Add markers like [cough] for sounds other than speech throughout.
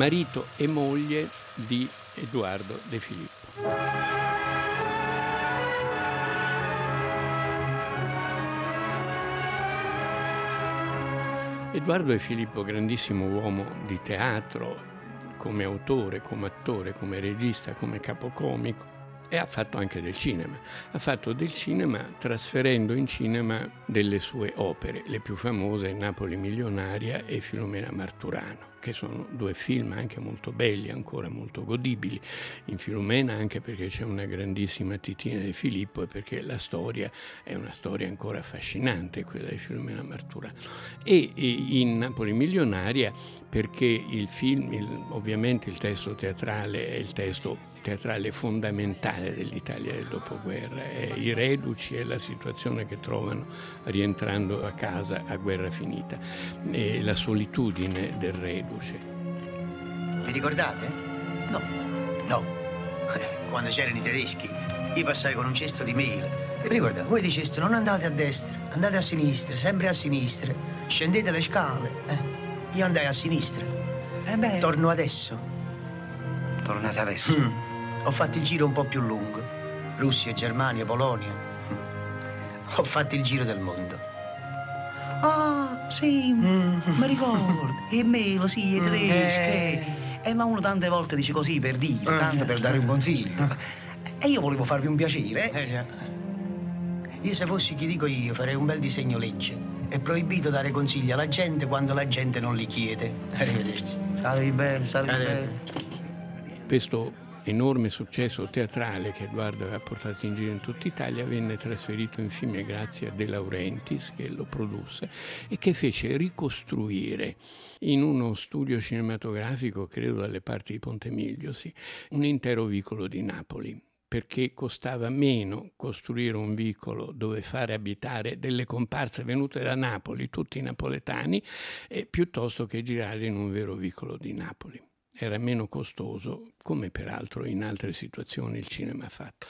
marito e moglie di Edoardo De Filippo. Edoardo De Filippo, grandissimo uomo di teatro, come autore, come attore, come regista, come capocomico, e ha fatto anche del cinema. Ha fatto del cinema trasferendo in cinema delle sue opere, le più famose Napoli milionaria e Filomena Marturano che sono due film anche molto belli, ancora molto godibili. In Filomena anche perché c'è una grandissima titina di Filippo e perché la storia è una storia ancora affascinante, quella di Filomena Marturano. E, in Napoli milionaria perché il film, il, ovviamente il testo teatrale è il testo teatrale fondamentale dell'Italia del dopoguerra, è i reduci e la situazione che trovano rientrando a casa a guerra finita, e la solitudine del reduce. Vi ricordate? No. No. [laughs] Quando c'erano i tedeschi, io passai con un cesto di mele. E vi ricordate? Voi diceste non andate a destra, andate a sinistra, sempre a sinistra. Scendete le scale. Eh. Io andai a sinistra. Eh beh. Torno adesso. Tornate adesso? Mm. Ho fatto il giro un po' più lungo. Russia, Germania, Polonia. [laughs] Ho fatto il giro del mondo. Ah, sì, mm. mi ricordo. [laughs] E me, sì, e tedesche. Eh. eh, ma uno tante volte dice così per dire, eh. tanto per dare un consiglio. [laughs] E io volevo farvi un piacere. Eh già. Io se fossi chi dico io farei un bel disegno legge. È proibito dare consigli alla gente quando la gente non li chiede. Arrivederci. Statevi bene, statevi bene. Questo enorme successo teatrale che Edoardo aveva portato in giro in tutta Italia venne trasferito infine grazie a De Laurentiis che lo produsse e che fece ricostruire in uno studio cinematografico, credo dalle parti di Ponte Miglio, sì, un intero vicolo di Napoli perché costava meno costruire un vicolo dove fare abitare delle comparse venute da Napoli, tutti napoletani, eh, piuttosto che girare in un vero vicolo di Napoli. Era meno costoso, come peraltro in altre situazioni il cinema ha fatto.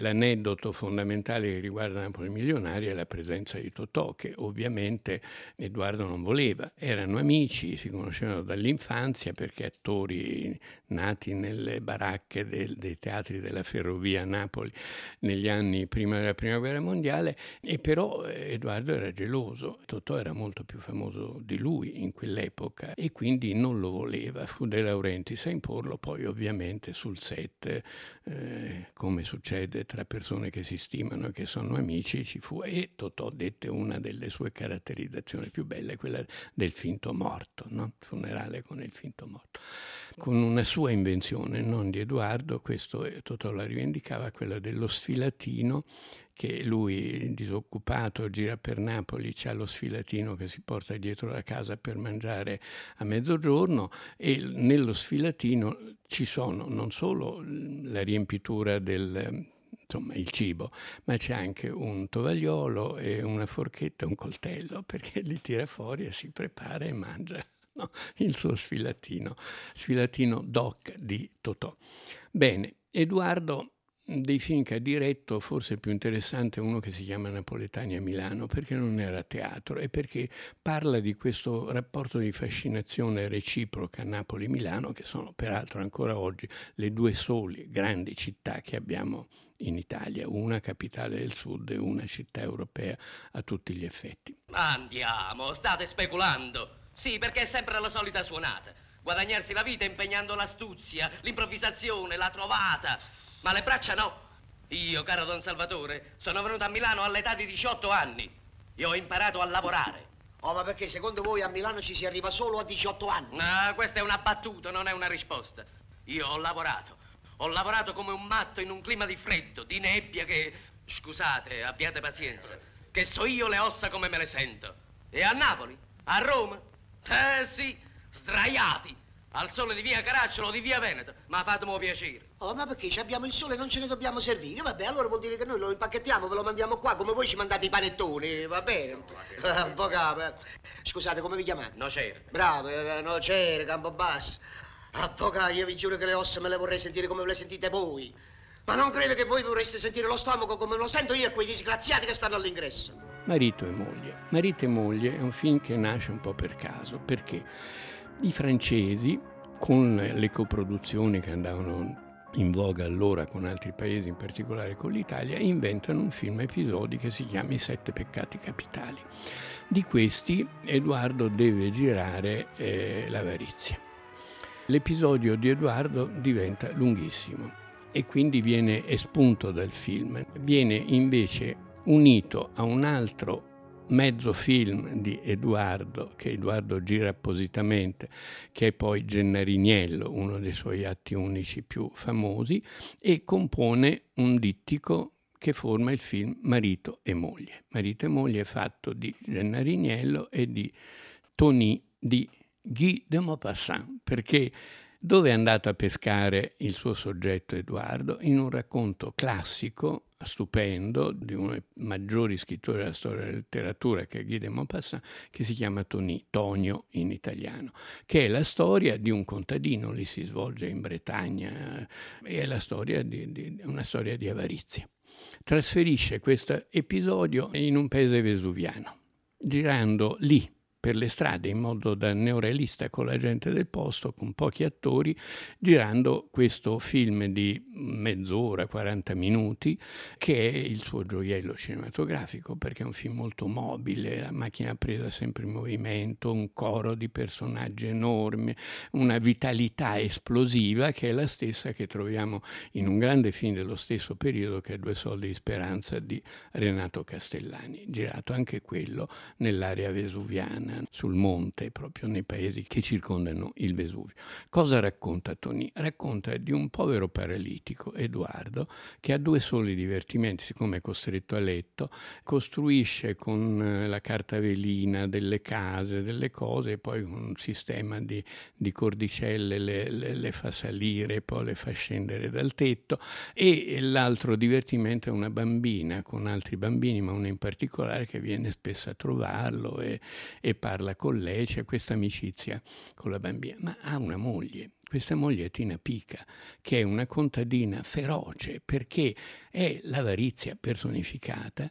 L'aneddoto fondamentale che riguarda Napoli Milionaria è la presenza di Totò, che ovviamente Edoardo non voleva. Erano amici, si conoscevano dall'infanzia perché attori nati nelle baracche del, dei teatri della ferrovia a Napoli negli anni prima della Prima Guerra Mondiale, e però Edoardo era geloso. Totò era molto più famoso di lui in quell'epoca e quindi non lo voleva. Fu De Laurentiis a imporlo, poi ovviamente sul set, eh, come succede tra persone che si stimano e che sono amici ci fu e Totò dette una delle sue caratterizzazioni più belle, quella del finto morto, no? funerale con il finto morto. Con una sua invenzione, non di Edoardo, questo Totò la rivendicava, quella dello sfilatino che lui disoccupato gira per Napoli, c'ha lo sfilatino che si porta dietro la casa per mangiare a mezzogiorno e nello sfilatino ci sono non solo la riempitura del insomma il cibo, ma c'è anche un tovagliolo e una forchetta, un coltello, perché li tira fuori e si prepara e mangia no? il suo sfilatino, sfilatino doc di Totò. Bene, Edoardo dei film che ha diretto, forse più interessante uno che si chiama Napoletani a Milano, perché non era teatro e perché parla di questo rapporto di fascinazione reciproca Napoli-Milano, che sono peraltro ancora oggi le due sole grandi città che abbiamo in Italia, una capitale del sud e una città europea a tutti gli effetti. Andiamo, state speculando. Sì, perché è sempre la solita suonata. Guadagnarsi la vita impegnando l'astuzia, l'improvvisazione, la trovata. Ma le braccia no. Io, caro Don Salvatore, sono venuto a Milano all'età di 18 anni. Io ho imparato a lavorare. Oh, ma perché secondo voi a Milano ci si arriva solo a 18 anni? No, questa è una battuta, non è una risposta. Io ho lavorato. Ho lavorato come un matto in un clima di freddo, di nebbia che... Scusate, abbiate pazienza. Che so io le ossa come me le sento. E a Napoli? A Roma? Eh sì, sdraiati. Al sole di via Caracciolo o di via Veneto. Ma fatemi piacere. Oh, ma perché abbiamo il sole e non ce ne dobbiamo servire? Vabbè, allora vuol dire che noi lo impacchettiamo, ve lo mandiamo qua, come voi ci mandate i panettoni, va bene? [laughs] Un po' capo. Scusate, come vi chiamate? Nocere. Bravo, eh, Nocere, Campobasso. Avvocato, io vi giuro che le ossa me le vorrei sentire come le sentite voi. Ma non credo che voi vorreste sentire lo stomaco come lo sento io e quei disgraziati che stanno all'ingresso. Marito e moglie. Marito e moglie è un film che nasce un po' per caso, perché i francesi con le coproduzioni che andavano in voga allora con altri paesi, in particolare con l'Italia, inventano un film episodi che si chiama I sette peccati capitali. Di questi Edoardo deve girare eh, l'avarizia. L'episodio di Edoardo diventa lunghissimo e quindi viene espunto dal film, viene invece unito a un altro mezzo film di Edoardo, che Edoardo gira appositamente, che è poi Gennariniello, uno dei suoi atti unici più famosi, e compone un dittico che forma il film Marito e moglie. Marito e moglie è fatto di Gennariniello e di Tony di Guy de Maupassant, perché dove è andato a pescare il suo soggetto Edoardo? In un racconto classico, stupendo, di uno dei maggiori scrittori della storia della letteratura, che è Guy de Maupassant, che si chiama Tony, Tonio in italiano, che è la storia di un contadino, lì si svolge in Bretagna, e è la storia di, di, una storia di avarizia. Trasferisce questo episodio in un paese vesuviano, girando lì per le strade in modo da neorealista con la gente del posto, con pochi attori, girando questo film di mezz'ora, 40 minuti, che è il suo gioiello cinematografico, perché è un film molto mobile, la macchina presa sempre in movimento, un coro di personaggi enormi, una vitalità esplosiva che è la stessa che troviamo in un grande film dello stesso periodo che è Due soldi di speranza di Renato Castellani, girato anche quello nell'area vesuviana sul monte, proprio nei paesi che circondano il Vesuvio. Cosa racconta Tony? Racconta di un povero paralitico, Edoardo, che ha due soli divertimenti, siccome è costretto a letto, costruisce con eh, la carta velina delle case, delle cose, e poi con un sistema di, di cordicelle le, le, le fa salire, poi le fa scendere dal tetto, e l'altro divertimento è una bambina con altri bambini, ma una in particolare che viene spesso a trovarlo e, e parla con lei, c'è questa amicizia con la bambina, ma ha una moglie. Questa moglie è Tina Pica, che è una contadina feroce perché è l'avarizia personificata,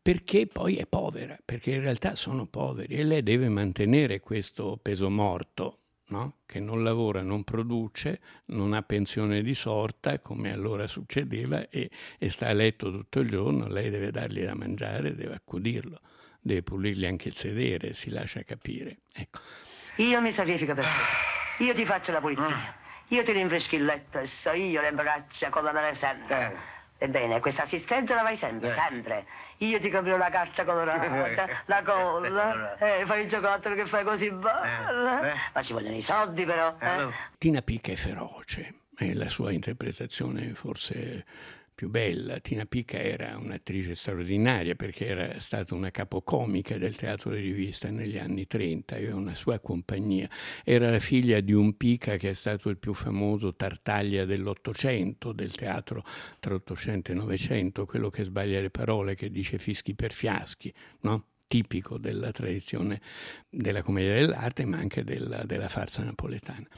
perché poi è povera, perché in realtà sono poveri e lei deve mantenere questo peso morto No? che non lavora, non produce, non ha pensione di sorta, come allora succedeva, e, e, sta a letto tutto il giorno, lei deve dargli da mangiare, deve accudirlo deve pulirgli anche il sedere, si lascia capire. Ecco. Io mi sacrifico per te. Io ti faccio la pulizia. Io ti rinfreschi il letto e so io le braccia come deve sempre. Eh. Ebbene, questa assistenza la fai sempre, eh. sempre. Io ti compro la carta colorata, [laughs] eh. la colla, eh, fai il giocattolo che fai così bello. Ma ci vogliono i soldi però. Eh. Tina Picca è feroce e la sua interpretazione forse più bella. Tina Pica era un'attrice straordinaria perché era stata una capocomica del teatro di rivista negli anni 30, aveva una sua compagnia. Era la figlia di un Pica che è stato il più famoso Tartaglia dell'Ottocento, del teatro tra Ottocento e Novecento, quello che sbaglia le parole, che dice fischi per fiaschi, no? tipico della tradizione della commedia dell'arte, ma anche della, della farsa napoletana.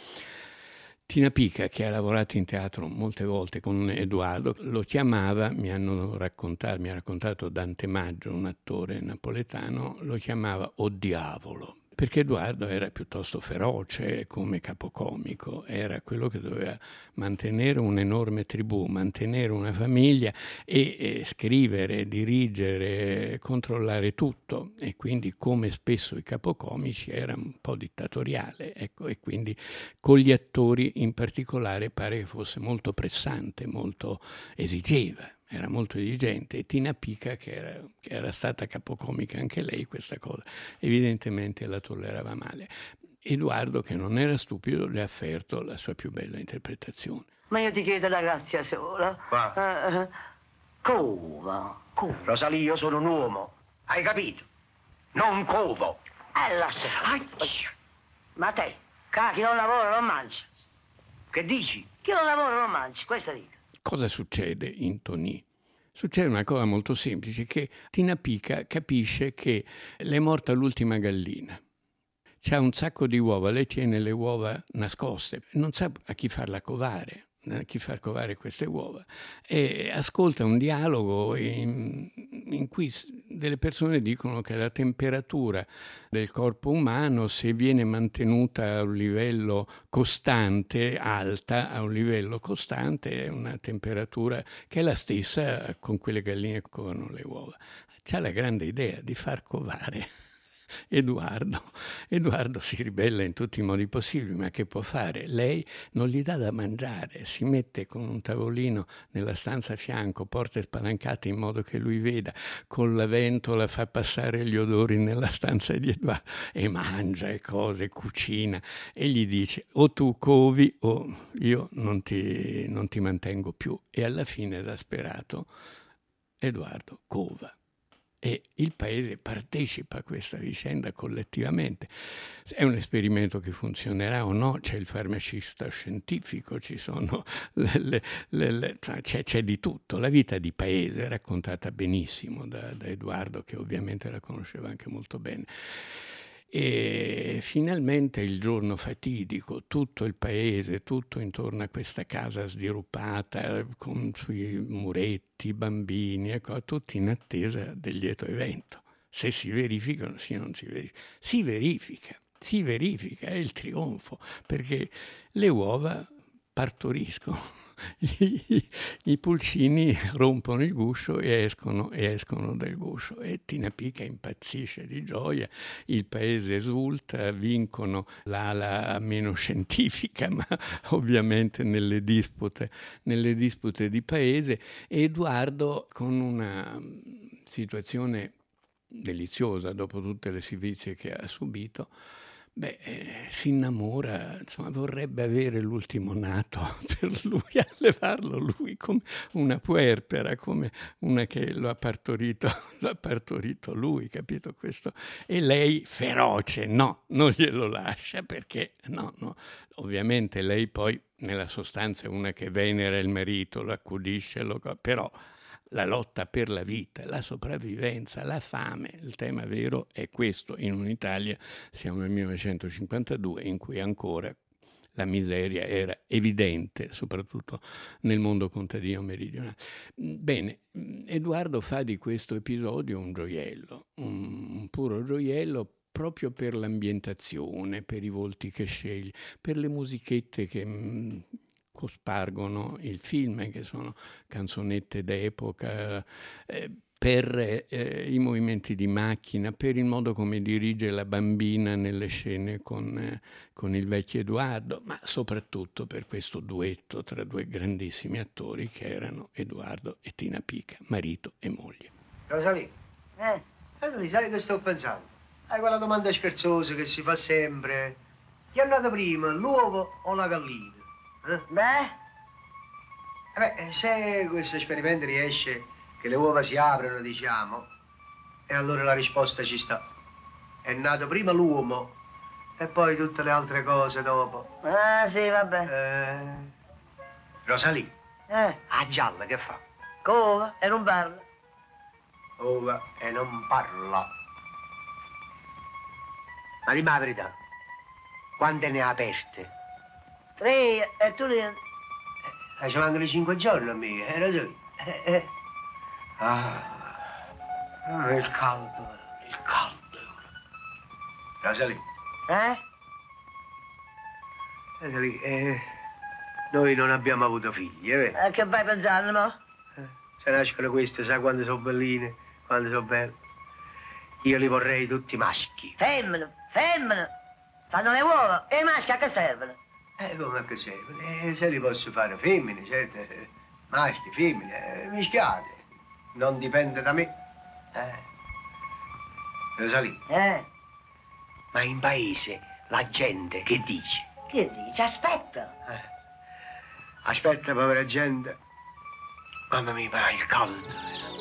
Tina Pica, che ha lavorato in teatro molte volte con Edoardo, lo chiamava, mi, hanno raccontato, mi ha raccontato Dante Maggio, un attore napoletano, lo chiamava O Diavolo, perché Edoardo era piuttosto feroce come capocomico, era quello che doveva mantenere un'enorme tribù, mantenere una famiglia e, e, scrivere, dirigere, controllare tutto. E quindi come spesso i capocomici era un po' dittatoriale ecco, e quindi con gli attori in particolare pare che fosse molto pressante, molto esigeva era molto esigente e Tina Pica, che era, che era stata capocomica anche lei, questa cosa evidentemente la tollerava male. Edoardo, che non era stupido, le ha offerto la sua più bella interpretazione. Ma io ti chiedo la grazia sola. Uh, uh, cova, cova. Rosalì, io sono un uomo. Hai capito? Non covo. Eh, lascia. Ma te, chi non lavora non mangia. Che dici? Chi non lavora non mangia, questo dico. Cosa succede in Tony? Succede una cosa molto semplice, che Tina Pica capisce che le è morta l'ultima gallina. C'ha un sacco di uova, lei tiene le uova nascoste, non sa a chi farla covare. A chi far covare queste uova e ascolta un dialogo in, in, cui delle persone dicono che la temperatura del corpo umano, se viene mantenuta a un livello costante, alta, a un livello costante, è una temperatura che è la stessa con quelle galline che covano le uova. C'ha la grande idea di far covare Edoardo. [laughs] Edoardo si ribella in tutti i modi possibili, ma che può fare? Lei non gli dà da mangiare, si mette con un tavolino nella stanza a fianco, porte spalancate in modo che lui veda, con la ventola fa passare gli odori nella stanza di Edoardo e mangia e cose, cucina e gli dice o tu covi o io non ti, non ti mantengo più. E alla fine, esasperato, Edoardo cova e il paese partecipa a questa vicenda collettivamente. È un esperimento che funzionerà o no, c'è il farmacista scientifico, [laughs] le, le, le, c'è, c'è, di tutto. La vita di paese è raccontata benissimo da, da Edoardo, che ovviamente la conosceva anche molto bene. E finalmente il giorno fatidico, tutto il paese, tutto intorno a questa casa sdiruppata, con sui muretti, bambini, ecco, tutti in attesa del lieto evento. Se si verificano, sì, non si verifica. Si verifica, si verifica, è il trionfo, perché le uova partoriscono [laughs] i, i pulcini rompono il guscio e escono, e escono dal guscio e Tina Pica impazzisce di gioia, il paese esulta, vincono l'ala meno scientifica, [laughs] ma ovviamente nelle dispute, nelle dispute di paese. E Edoardo con una situazione deliziosa dopo tutte le servizie che ha subito, Beh, eh, si innamora, insomma, vorrebbe avere l'ultimo nato [laughs] per lui, allevarlo lui come una puerpera, come una che lo ha partorito, [laughs] lo ha partorito lui, capito questo? E lei feroce, no, non glielo lascia perché, no, no, ovviamente lei poi nella sostanza è una che venera il marito, lo accudisce, lo, però la lotta per la vita, la sopravvivenza, la fame. Il tema vero è questo. In un'Italia, siamo nel 1952, in cui ancora la miseria era evidente, soprattutto nel mondo contadino meridionale. Bene, Edoardo fa di questo episodio un gioiello, un, puro gioiello proprio per l'ambientazione, per i volti che sceglie, per le musichette che mh, cospargono il film, che sono canzonette d'epoca, eh, per eh, i movimenti di macchina, per il modo come dirige la bambina nelle scene con, eh, con, il vecchio Edoardo, ma soprattutto per questo duetto tra due grandissimi attori che erano Edoardo e Tina Pica, marito e moglie. Rosalì, eh? Rosalì, sai che sto pensando? Hai quella domanda scherzosa che si fa sempre. Chi è nato prima, l'uovo o la gallina? Eh? Beh? Eh beh, se questo esperimento riesce che le uova si aprono, diciamo, e allora la risposta ci sta. È nato prima l'uomo e poi tutte le altre cose dopo. Ah, sì, vabbè. Eh... Rosalì. Eh? A gialla che fa? Cova e non parla. Ova e non parla. Ma dimmi la verità, quante ne ha aperte? Tre e tu li... Eh, ci mancano cinque giorni a me, hai ragione. Eh, eh. Ah, ah, il caldo, il caldo. Rosalie. Eh? Rosalie, eh, noi non abbiamo avuto figli, eh? eh che vai pensando? Eh, se nascono queste, sai quando sono belline, quando sono belle. Io li vorrei tutti maschi. Femmine, femmine. Fanno le uova e i maschi a che servono? Eh, come che serve? Eh, se li posso fare femmine, certo, maschi, femmine, eh, mischiate. Non dipende da me. Eh. Rosalì. Eh? Ma in paese la gente che dice? Che dice? Aspetta. Eh. Aspetta, povera gente. Mamma mia, il caldo.